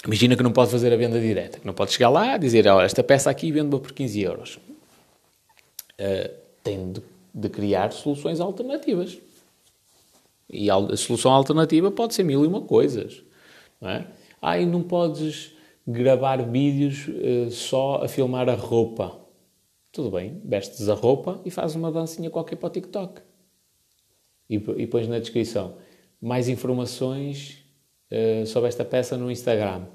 Imagina que não pode fazer a venda direta. Que não pode chegar lá e dizer, olha, esta peça aqui vendo-a por 15 euros. Uh, tem de, de criar soluções alternativas. E a solução alternativa pode ser mil e uma coisas. Não é? Ah, e não podes gravar vídeos uh, só a filmar a roupa. Tudo bem, vestes a roupa e fazes uma dancinha qualquer para o TikTok. E, e pões na descrição mais informações uh, sobre esta peça no Instagram.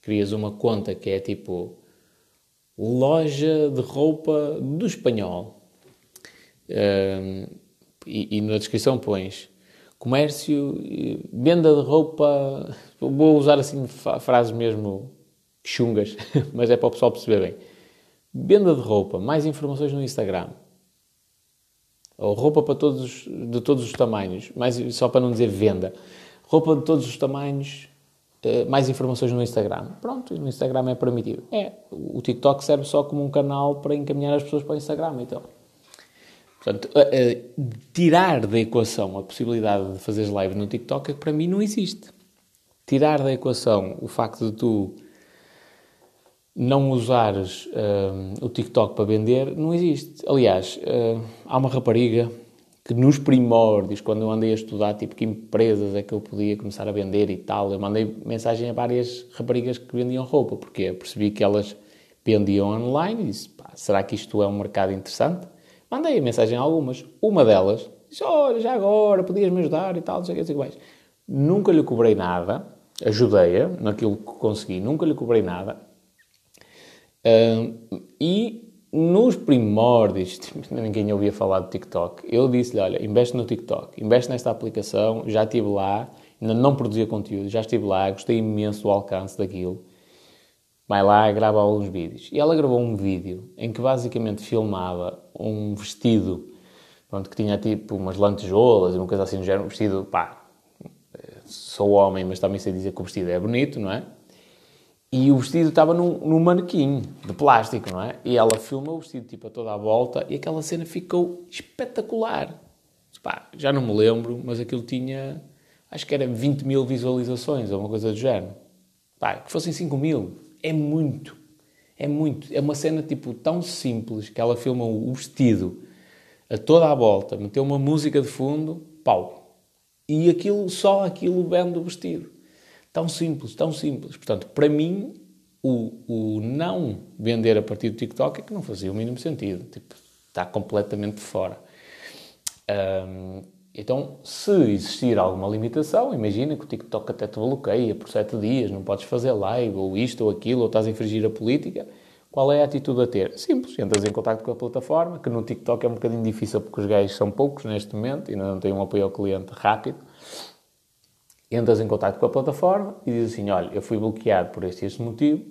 Crias uma conta que é tipo loja de roupa do espanhol. Uh, e, e, na descrição pões comércio, venda de roupa. Vou usar assim frases mesmo chungas, *laughs* mas é para o pessoal perceber bem. Venda de roupa, mais informações no Instagram. Ou roupa para todos, de todos os tamanhos, mais, só para não dizer venda. Roupa de todos os tamanhos, eh, mais informações no Instagram. Pronto, no Instagram é permitido. É, o TikTok serve só como um canal para encaminhar as pessoas para o Instagram, então. Portanto, tirar da equação a possibilidade de fazeres live no TikTok é que para mim não existe. Tirar da equação o facto de tu não usares uh, o TikTok para vender não existe. Aliás, uh, há uma rapariga que nos primórdios, quando eu andei a estudar, tipo, que empresas é que eu podia começar a vender e tal, eu mandei mensagem a várias raparigas que vendiam roupa, porque eu percebi que elas vendiam online e disse, pá, será que isto é um mercado interessante? Mandei a mensagem a algumas. Uma delas disse: Olha, já agora, podias-me ajudar e tal, não sei o que, sei o que mais. Nunca lhe cobrei nada, ajudei-a naquilo que consegui, nunca lhe cobrei nada. Uh, e nos primórdios, *laughs* ninguém ouvia falar do TikTok, eu disse-lhe: Olha, investe no TikTok, investe nesta aplicação, já estive lá, ainda não produzia conteúdo, já estive lá, gostei imenso do alcance daquilo vai lá grava alguns vídeos. E ela gravou um vídeo em que basicamente filmava um vestido pronto, que tinha tipo umas lantejoulas e uma coisa assim no género. Um vestido, pá, sou homem, mas também sei dizer que o vestido é bonito, não é? E o vestido estava num, num manequim de plástico, não é? E ela filmou o vestido tipo a toda a volta e aquela cena ficou espetacular. Pá, já não me lembro, mas aquilo tinha, acho que era 20 mil visualizações ou uma coisa do género. Pá, que fossem 5 mil é muito. É muito. É uma cena tipo tão simples que ela filma o vestido a toda a volta, meteu uma música de fundo, pau. E aquilo, só aquilo vende o vestido. Tão simples, tão simples. Portanto, para mim, o, o não vender a partir do TikTok é que não fazia o mínimo sentido. Tipo, está completamente fora. Um, então, se existir alguma limitação, imagina que o TikTok até te bloqueia por sete dias, não podes fazer live, ou isto ou aquilo, ou estás a infringir a política, qual é a atitude a ter? Simples, entras em contato com a plataforma, que no TikTok é um bocadinho difícil porque os gajos são poucos neste momento e ainda não têm um apoio ao cliente rápido. Entras em contato com a plataforma e dizes assim, olha, eu fui bloqueado por este este motivo,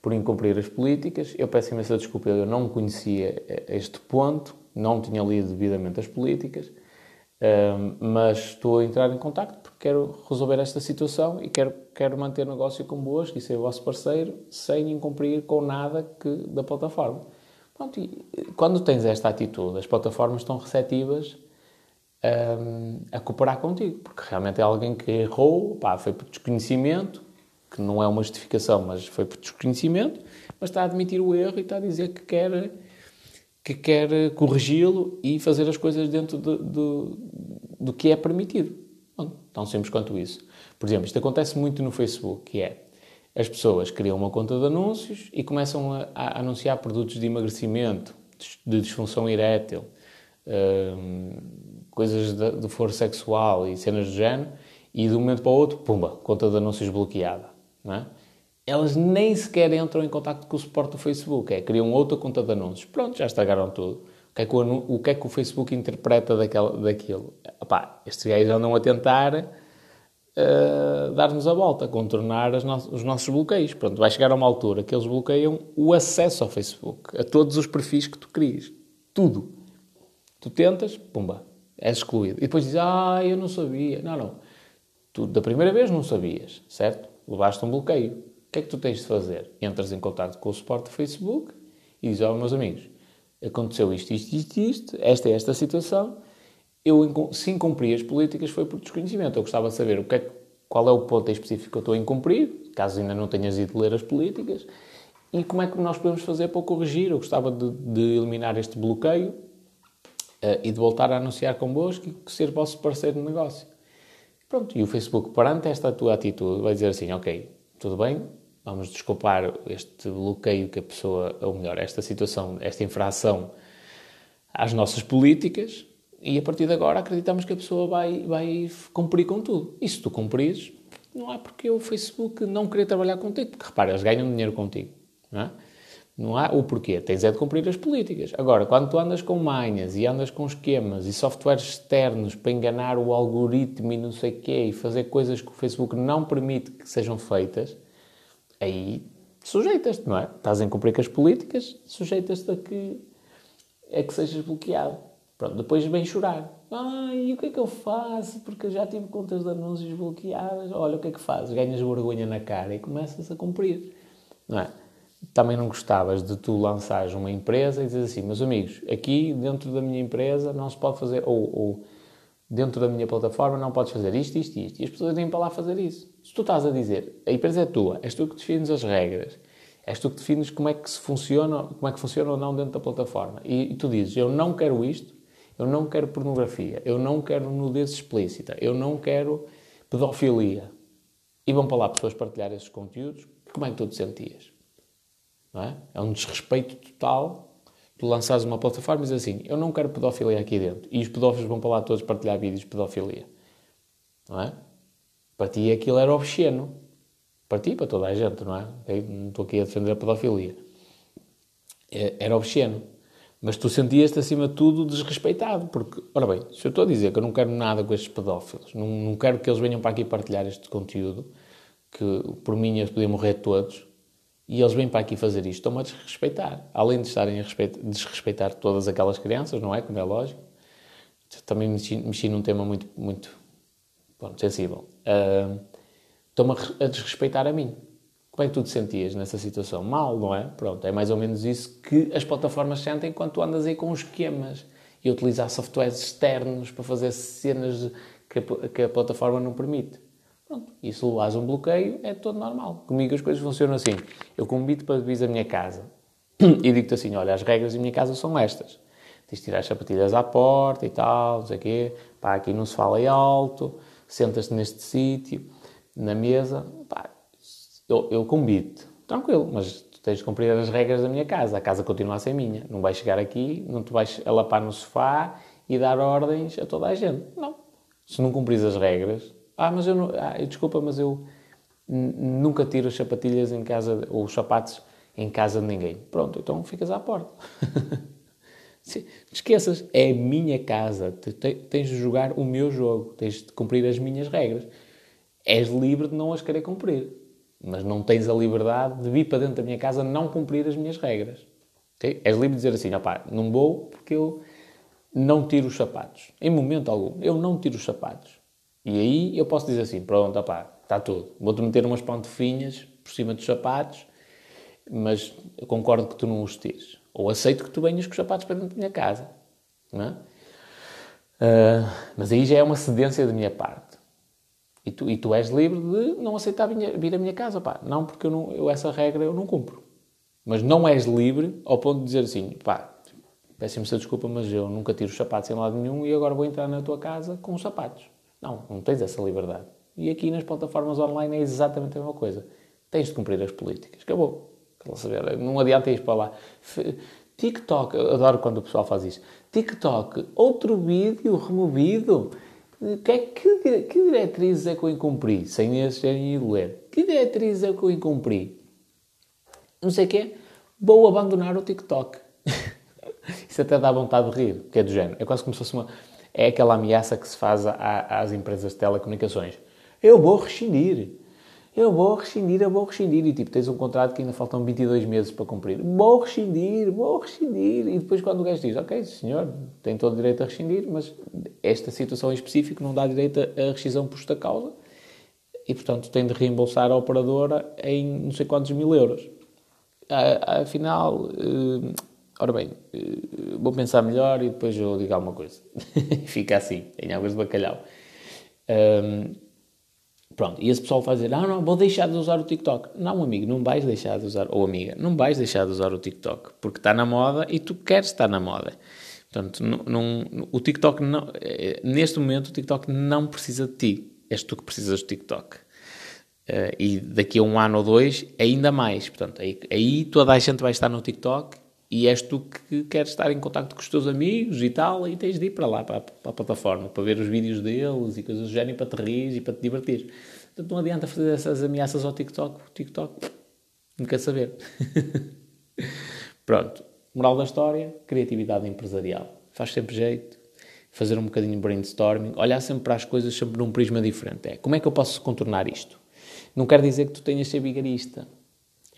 por incumprir as políticas, eu peço imensa desculpa, eu não conhecia este ponto, não tinha lido devidamente as políticas, mas estou a entrar em contato porque quero resolver esta situação e quero, quero manter negócio convosco e ser vosso parceiro sem incumprir com nada que, da plataforma. Pronto, e quando tens esta atitude, as plataformas estão receptivas um, a cooperar contigo, porque realmente é alguém que errou, pá, foi por desconhecimento, que não é uma justificação, mas foi por desconhecimento, mas está a admitir o erro e está a dizer que quer que quer corrigi-lo e fazer as coisas dentro de, de, do que é permitido. Bom, tão simples quanto isso. Por exemplo, isto acontece muito no Facebook, que é as pessoas criam uma conta de anúncios e começam a, a anunciar produtos de emagrecimento, de disfunção erétil, hum, coisas de, de foro sexual e cenas do género, e de um momento para o outro, pumba, conta de anúncios bloqueada. Não é? elas nem sequer entram em contato com o suporte do Facebook. É, criam outra conta de anúncios. Pronto, já estragaram tudo. O que é que o, o, que é que o Facebook interpreta daquela, daquilo? Epá, estes gajos andam a tentar uh, dar-nos a volta, contornar no os nossos bloqueios. Pronto, vai chegar a uma altura que eles bloqueiam o acesso ao Facebook, a todos os perfis que tu crias. Tudo. Tu tentas, pumba, és excluído. E depois dizes, ah, eu não sabia. Não, não. Tu da primeira vez não sabias, certo? Levaste um bloqueio que é que tu tens de fazer? Entras em contato com o suporte do Facebook e dizes, oh, meus amigos, aconteceu isto, isto, isto, isto, esta é esta situação, eu, se incumpri as políticas foi por desconhecimento. Eu gostava de saber o que é, qual é o ponto específico que eu estou a incumprir, caso ainda não tenhas ido ler as políticas, e como é que nós podemos fazer para corrigir. Eu gostava de, de eliminar este bloqueio uh, e de voltar a anunciar convosco e ser vosso parceiro de negócio. Pronto, e o Facebook, perante esta tua atitude, vai dizer assim, ok, tudo bem, vamos desculpar este bloqueio que a pessoa, ou melhor, esta situação, esta infração às nossas políticas e a partir de agora acreditamos que a pessoa vai, vai cumprir com tudo. E se tu cumprires, não há porque o Facebook não querer trabalhar contigo, porque repara, eles ganham dinheiro contigo, não é? Não há o porquê. Tens é de cumprir as políticas. Agora, quando tu andas com manhas e andas com esquemas e softwares externos para enganar o algoritmo e não sei o quê e fazer coisas que o Facebook não permite que sejam feitas, aí sujeitas-te, não é? Estás a cumprir com as políticas, sujeitas-te a que, a que sejas bloqueado. Pronto, depois vem chorar. Ai, e o que é que eu faço? Porque eu já tive contas de anúncios bloqueadas. Olha, o que é que fazes? Ganhas vergonha na cara e começas a cumprir, não é? Também não gostavas de tu lançares uma empresa e dizer assim, meus amigos, aqui dentro da minha empresa não se pode fazer, ou, ou dentro da minha plataforma não podes fazer isto, isto isto. E as pessoas vêm para lá fazer isso. Se tu estás a dizer, a empresa é tua, és tu que defines as regras, és tu que defines como é que se funciona, como é que funciona ou não dentro da plataforma. E, e tu dizes, eu não quero isto, eu não quero pornografia, eu não quero nudez explícita, eu não quero pedofilia. E vão para lá pessoas partilhar esses conteúdos, como é que tu te sentias? É? é um desrespeito total tu lançares uma plataforma e dizes assim: Eu não quero pedofilia aqui dentro. E os pedófilos vão para lá todos partilhar vídeos de pedofilia. Não é? Para ti aquilo era obsceno. Para ti, para toda a gente, não é? Eu não estou aqui a defender a pedofilia. É, era obsceno. Mas tu sentias-te, acima de tudo, desrespeitado. Porque, ora bem, se eu estou a dizer que eu não quero nada com estes pedófilos, não, não quero que eles venham para aqui partilhar este conteúdo, que por mim eles podiam morrer todos, e eles vêm para aqui fazer isto, estão-me a desrespeitar. Além de estarem a desrespeitar todas aquelas crianças, não é? Como é lógico. Também mexi, mexi num tema muito, muito bom, sensível. Uh, estão-me a, a desrespeitar a mim. Como é que tu te sentias nessa situação? Mal, não é? Pronto, é mais ou menos isso que as plataformas sentem enquanto tu andas aí com esquemas e utilizar softwares externos para fazer cenas que a, que a plataforma não permite. Pronto. E se levas um bloqueio, é todo normal. Comigo as coisas funcionam assim. Eu convido para vir à minha casa *clears throat* e digo-te assim: olha, as regras da minha casa são estas. Tens de tirar as sapatilhas à porta e tal, não sei o quê. Pá, aqui não se fala em alto. Sentas-te neste sítio. na mesa, pá, eu, eu convido tranquilo, mas tu tens de cumprir as regras da minha casa. A casa continua a ser minha. Não vais chegar aqui, não te vais alapar no sofá e dar ordens a toda a gente. Não. Se não cumpris as regras, ah, mas eu não, ah, desculpa, mas eu nunca tiro as sapatilhas em casa, ou os sapatos em casa de ninguém. Pronto, então ficas à porta. *laughs* Te esqueças, é a minha casa. Tens de jogar o meu jogo. Tens de cumprir as minhas regras. És livre de não as querer cumprir. Mas não tens a liberdade de vir para dentro da minha casa não cumprir as minhas regras. Okay? És livre de dizer assim, opá, não vou porque eu não tiro os sapatos. Em momento algum. Eu não tiro os sapatos. E aí eu posso dizer assim, pronto, opá, está tudo. Vou-te meter umas pantofinhas por cima dos sapatos, mas concordo que tu não os tires. Ou aceito que tu venhas com os sapatos para dentro da minha casa. Não é? Uh, mas aí já é uma cedência da minha parte. E tu, e tu és livre de não aceitar vir à minha casa. Pá. Não, porque eu, não, eu essa regra eu não cumpro. Mas não és livre ao ponto de dizer assim, pá, peço-me desculpa, mas eu nunca tiro os sapatos em lado nenhum e agora vou entrar na tua casa com os sapatos. Não, não tens essa liberdade. E aqui nas plataformas online é exatamente a mesma coisa. Tens de cumprir as políticas. Acabou. Saber, não adianta ir para lá. TikTok, adoro quando o pessoal faz isso. TikTok, outro vídeo removido. Que, que, que diretrizes é que eu incumpri? Sem eles terem ido ler. Que diretrizes é que eu incumpri? Não sei o quê. Vou abandonar o TikTok. *laughs* isso até dá vontade de rir, que é do género. É quase como se fosse uma... É aquela ameaça que se faz às empresas de telecomunicações. Eu vou rescindir eu vou rescindir, eu vou rescindir. E tipo, tens um contrato que ainda faltam 22 meses para cumprir. Vou rescindir, vou rescindir. E depois quando o gajo diz, ok, senhor, tem todo o direito a rescindir, mas esta situação em específico não dá direito a rescisão por esta causa. E, portanto, tem de reembolsar a operadora em não sei quantos mil euros. Afinal, uh, ora bem, uh, vou pensar melhor e depois eu digo alguma coisa. *laughs* Fica assim, em águas de bacalhau. Um, Pronto, e esse pessoal faz dizer, ah, não, vou deixar de usar o TikTok. Não, amigo, não vais deixar de usar, ou amiga, não vais deixar de usar o TikTok, porque está na moda e tu queres estar na moda. Portanto, o TikTok, não, eh, neste momento, o TikTok não precisa de ti. És tu que precisas do TikTok. Uh, e daqui a um ano ou dois, ainda mais. Portanto, aí, aí toda a gente vai estar no TikTok e és tu que queres estar em contato com os teus amigos e tal, e tens de ir para lá, para, para a plataforma, para ver os vídeos deles e coisas do género, para te rir e para te divertir. Portanto, não adianta fazer essas ameaças ao TikTok. O TikTok não quer saber. *laughs* Pronto. Moral da história: criatividade empresarial. Faz sempre jeito. Fazer um bocadinho de brainstorming. Olhar sempre para as coisas sempre num prisma diferente. É, como é que eu posso contornar isto? Não quer dizer que tu tenhas ser vigarista.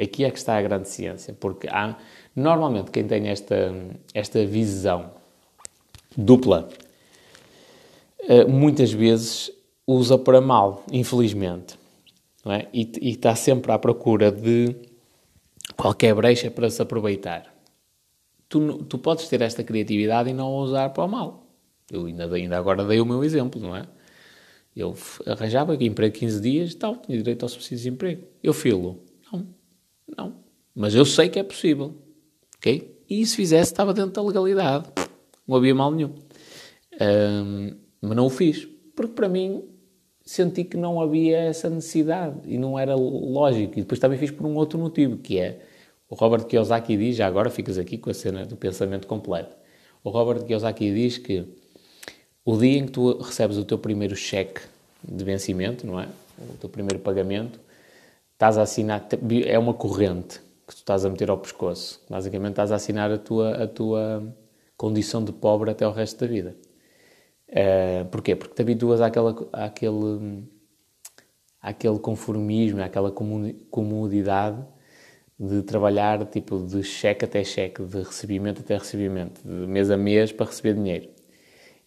Aqui é que está a grande ciência. Porque há, normalmente, quem tem esta, esta visão dupla, eh, muitas vezes usa para mal, infelizmente. É? E, e, está sempre à procura de qualquer brecha para se aproveitar. Tu, tu podes ter esta criatividade e não a usar para o mal. Eu ainda, ainda agora dei o meu exemplo, não é? Eu arranjava emprego 15 dias e tal, tinha direito ao subsídio de desemprego. Eu filo. Não, não. Mas eu sei que é possível. Ok? E se fizesse, estava dentro da legalidade. Não havia mal nenhum. Um, mas não o fiz. Porque para mim senti que não havia essa necessidade e não era lógico. E depois também fiz por um outro motivo, que é o Robert Kiyosaki diz, já agora ficas aqui com a cena do pensamento completo. O Robert Kiyosaki diz que o dia em que tu recebes o teu primeiro cheque de vencimento, não é? O teu primeiro pagamento, estás a assinar, é uma corrente que tu estás a meter ao pescoço. Basicamente estás a assinar a tua, a tua condição de pobre até o resto da vida. Uh, porquê? Porque te habituas àquela, àquele, àquele conformismo, àquela comodidade de trabalhar tipo de cheque até cheque, de recebimento até recebimento, de mês a mês para receber dinheiro.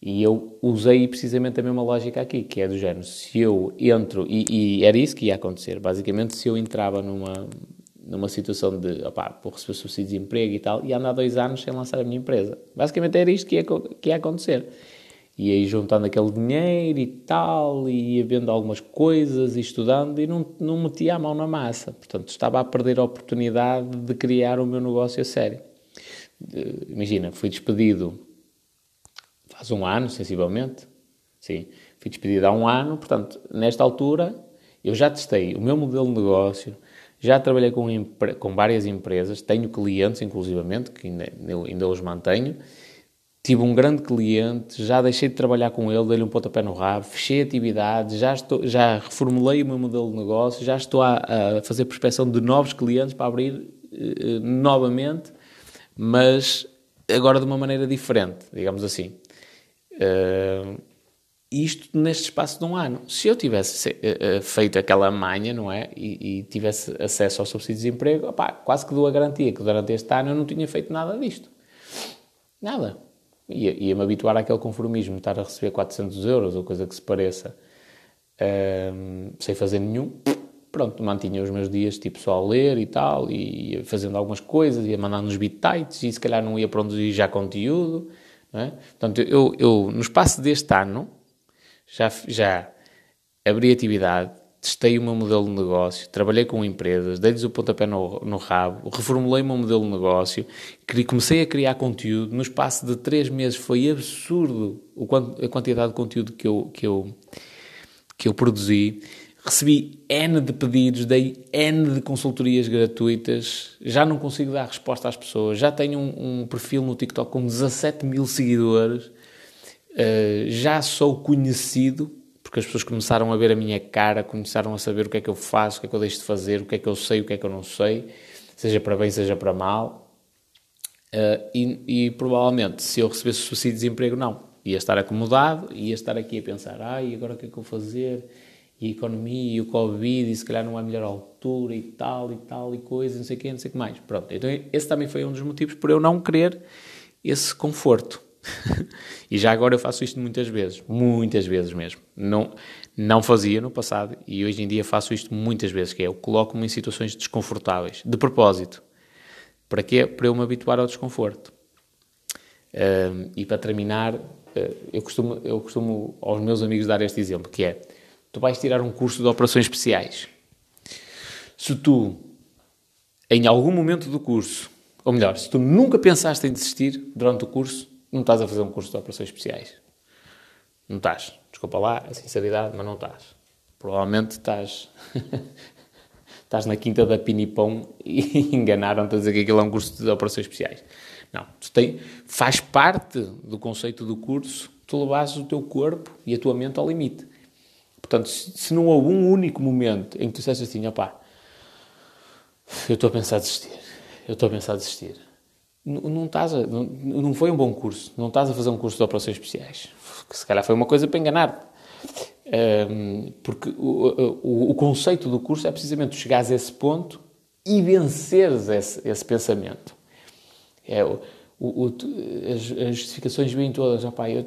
E eu usei precisamente a mesma lógica aqui, que é do género, se eu entro, e, e era isso que ia acontecer, basicamente se eu entrava numa, numa situação de, opá, vou receber subsídio de emprego e tal, e andar dois anos sem lançar a minha empresa. Basicamente era isto que ia, que ia acontecer. E aí juntando aquele dinheiro e tal, e ia vendo algumas coisas e estudando, e não, não metia a mão na massa. Portanto, estava a perder a oportunidade de criar o meu negócio a sério. Imagina, fui despedido faz um ano, sensivelmente. Sim, fui despedido há um ano, portanto, nesta altura, Eu já testei o meu modelo de negócio, já trabalhei com, com várias empresas, tenho clientes, inclusivamente, que ainda, ainda os mantenho. Tive um grande cliente, já deixei de trabalhar com ele, dei-lhe um pontapé no rabo, fechei atividades, já, já reformulei o meu modelo de negócio, já estou a, a fazer prospecção de novos clientes para abrir uh, novamente, mas agora de uma maneira diferente, digamos assim. Uh, isto neste espaço de um ano. Se eu tivesse uh, feito aquela manha, não é? E, e, tivesse acesso ao subsídio de desemprego, opá, quase que dou a garantia que durante este ano eu não tinha feito nada disto. Nada. Ia-me ia habituar àquele conformismo estar a receber 400 euros ou coisa que se pareça uh, sem fazer nenhum. Pronto, mantinha os meus dias tipo só a ler e tal, e ia fazendo algumas coisas, ia mandando uns bitites e se calhar não ia produzir já conteúdo. Não é? Portanto, eu, eu no espaço deste ano já, já abri atividade, testei o meu modelo de negócio, trabalhei com empresas, dei-lhes o pontapé no, no rabo, reformulei o meu modelo de negócio, comecei a criar conteúdo. No espaço de três meses foi absurdo a quantidade de conteúdo que eu, que eu, que eu produzi. Recebi N de pedidos, dei N de consultorias gratuitas, já não consigo dar resposta às pessoas, já tenho um, um perfil no TikTok com 17 mil seguidores eh, já sou conhecido, porque as pessoas começaram a ver a minha cara, começaram a saber o que é que eu faço, o que é que eu deixo de fazer, o que é que eu sei, o que é que eu não sei, seja para bem, seja para mal. Uh, e, e, provavelmente, se eu recebesse subsídio de desemprego, não. Ia estar acomodado, ia estar aqui a pensar, ai, agora o que é que eu vou fazer? E a economia, e o Covid, e se calhar não a melhor altura, e tal, e tal, e coisa, não sei o quê, não sei o que mais. Pronto, então esse também foi um dos motivos por eu não querer esse conforto. *laughs* e já agora eu faço isto muitas vezes, muitas vezes mesmo. Não, não fazia no passado e hoje em dia faço isto muitas vezes, que é eu coloco-me em situações desconfortáveis, de propósito. Para quê? Para eu me habituar ao desconforto. E para terminar, uh, eu, costumo, eu costumo aos meus amigos dar este exemplo, que é, tu vais tirar um curso de operações especiais. Se tu, em algum momento do curso, ou melhor, se tu nunca pensaste em desistir durante o curso, não estás a fazer um curso de operações especiais. Não estás. Desculpa lá a sinceridade, mas não estás. Provavelmente estás. *laughs* estás na quinta da Pinipão e *laughs* enganaram-te a dizer que aquilo é um curso de operações especiais. Não. Tu tem, faz parte do conceito do curso tu levas o teu corpo e a tua mente ao limite. Portanto, se, não houve um único momento em que tu disseste assim, opá, eu estou a pensar desistir, eu estou a pensar desistir, não, estás a, não, não, foi um bom curso, não estás a fazer um curso de operações especiais. Se calhar foi uma coisa para enganar-te. Um, porque o, o, o, conceito do curso é precisamente chegares a esse ponto e venceres esse, esse pensamento. É, o, o, as, as, justificações vêm todas, pai,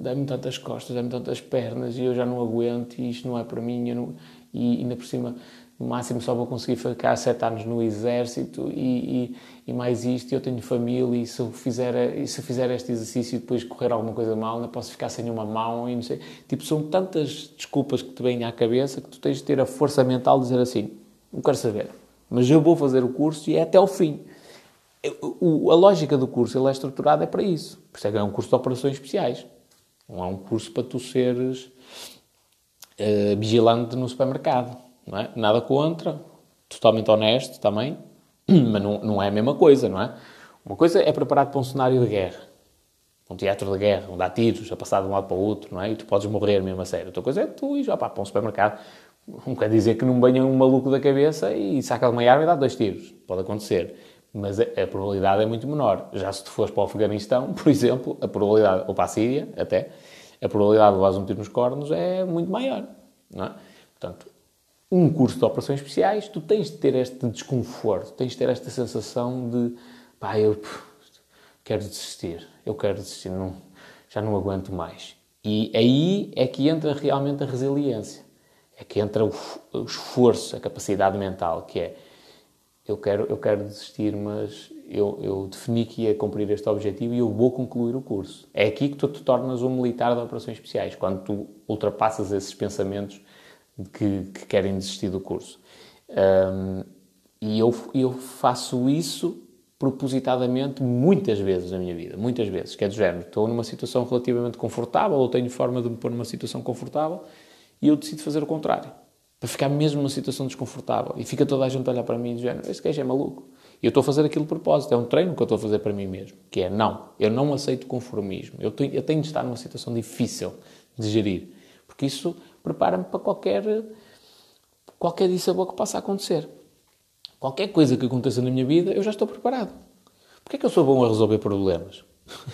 dá-me tantas costas, dá-me tantas pernas e eu já não aguento e isto não é para mim não, e ainda por cima no máximo só vou conseguir ficar sete anos no exército e, e, e, mais isto, eu tenho família e se eu fizer, e se fizer este exercício e depois correr alguma coisa mal, não posso ficar sem uma mão e não sei. Tipo, são tantas desculpas que te vêm à cabeça que tu tens de ter a força mental de dizer assim, não quero saber, mas eu vou fazer o curso e é até o fim. O, a lógica do curso ele é estruturada é para isso. Por isso é que é um curso de operações especiais. Não é um curso para tu seres uh, vigilante no supermercado é? Nada contra, totalmente honesto também, *clears throat* mas não, não é a mesma coisa, não é? Uma coisa é preparar para um cenário de guerra, um teatro de guerra, onde há tiros a passar de um lado para o outro, não é? E tu podes morrer mesmo a sério. Outra coisa é tu ires para um supermercado, não quer dizer que não venha um maluco da cabeça e saca uma arma e dá dois tiros. Pode acontecer. Mas a, a, probabilidade é muito menor. Já se tu fores para o Afeganistão, *laughs* por exemplo, a probabilidade, ou para a Síria até, a probabilidade de levares um tiro nos cornos é muito maior. Não é? Portanto, um curso de operações especiais, tu tens de ter este desconforto, tens de ter esta sensação de pá, eu quero desistir, eu quero desistir, não, já não aguento mais. E aí é que entra realmente a resiliência, é que entra o, o esforço, a capacidade mental, que é eu quero, eu quero desistir, mas eu, eu, defini que ia cumprir este objetivo e eu vou concluir o curso. É aqui que tu te tornas um militar de operações especiais, quando tu ultrapassas esses pensamentos que, que querem desistir do curso. Um, e eu, eu faço isso propositadamente muitas vezes na minha vida, muitas vezes, que é do género, estou numa situação relativamente confortável ou tenho forma de me pôr numa situação confortável e eu decido fazer o contrário, a ficar mesmo numa situação desconfortável. E fica toda a gente a olhar para mim e dizer, este gajo é maluco. Eu estou a fazer aquilo de propósito, é um treino que eu estou a fazer para mim mesmo, que é, não, eu não aceito conformismo. Eu tenho, eu tenho de estar numa situação difícil de gerir, porque isso prepara-me para qualquer, qualquer dissabor que possa acontecer. Qualquer coisa que aconteça na minha vida, eu já estou preparado. Porquê é que eu sou bom a resolver problemas?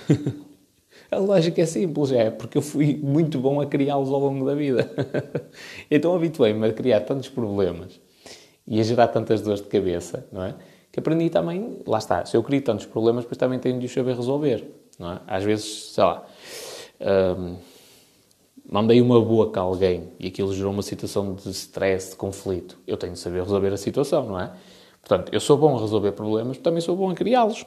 *laughs* A lógica é simples, é porque eu fui muito bom a criá-los ao longo da vida. *laughs* então habituei-me a criar tantos problemas e a gerar tantas dores de cabeça, não é? Que aprendi também, lá está, se eu crio tantos problemas, depois também tenho de os saber resolver, não é? Às vezes, sei lá, hum, mandei uma boa a alguém e aquilo gerou uma situação de stress, de conflito. Eu tenho de saber resolver a situação, não é? Portanto, eu sou bom a resolver problemas, também sou bom a criá-los.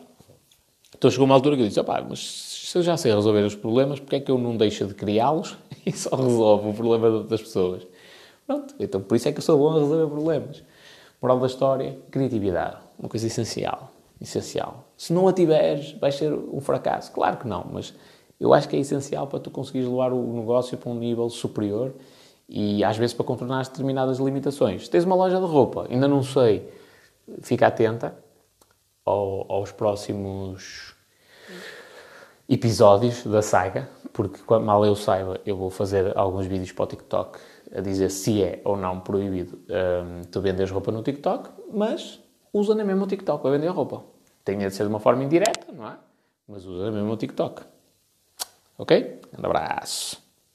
Então chegou uma altura que eu disse, opá, mas se eu já sei resolver os problemas, porque é que eu não deixo de criá-los *laughs* e só resolvo o problema de outras pessoas? Pronto, então por isso é que eu sou bom a resolver problemas. Moral da história, criatividade. Uma coisa essencial. Essencial. Se não a tiveres, vai ser um fracasso. Claro que não, mas eu acho que é essencial para tu conseguires levar o negócio para um nível superior e às vezes para contornar determinadas limitações. Tens uma loja de roupa, ainda não sei, fica atenta aos próximos episódios da saga, porque mal eu saiba, eu vou fazer alguns vídeos para o TikTok a dizer se é ou não proibido um, tu venderes roupa no TikTok, mas usa na mesma o TikTok para vender roupa. Tem de ser de uma forma indireta, não é? Mas usa na mesma o TikTok. Ok? Um abraço.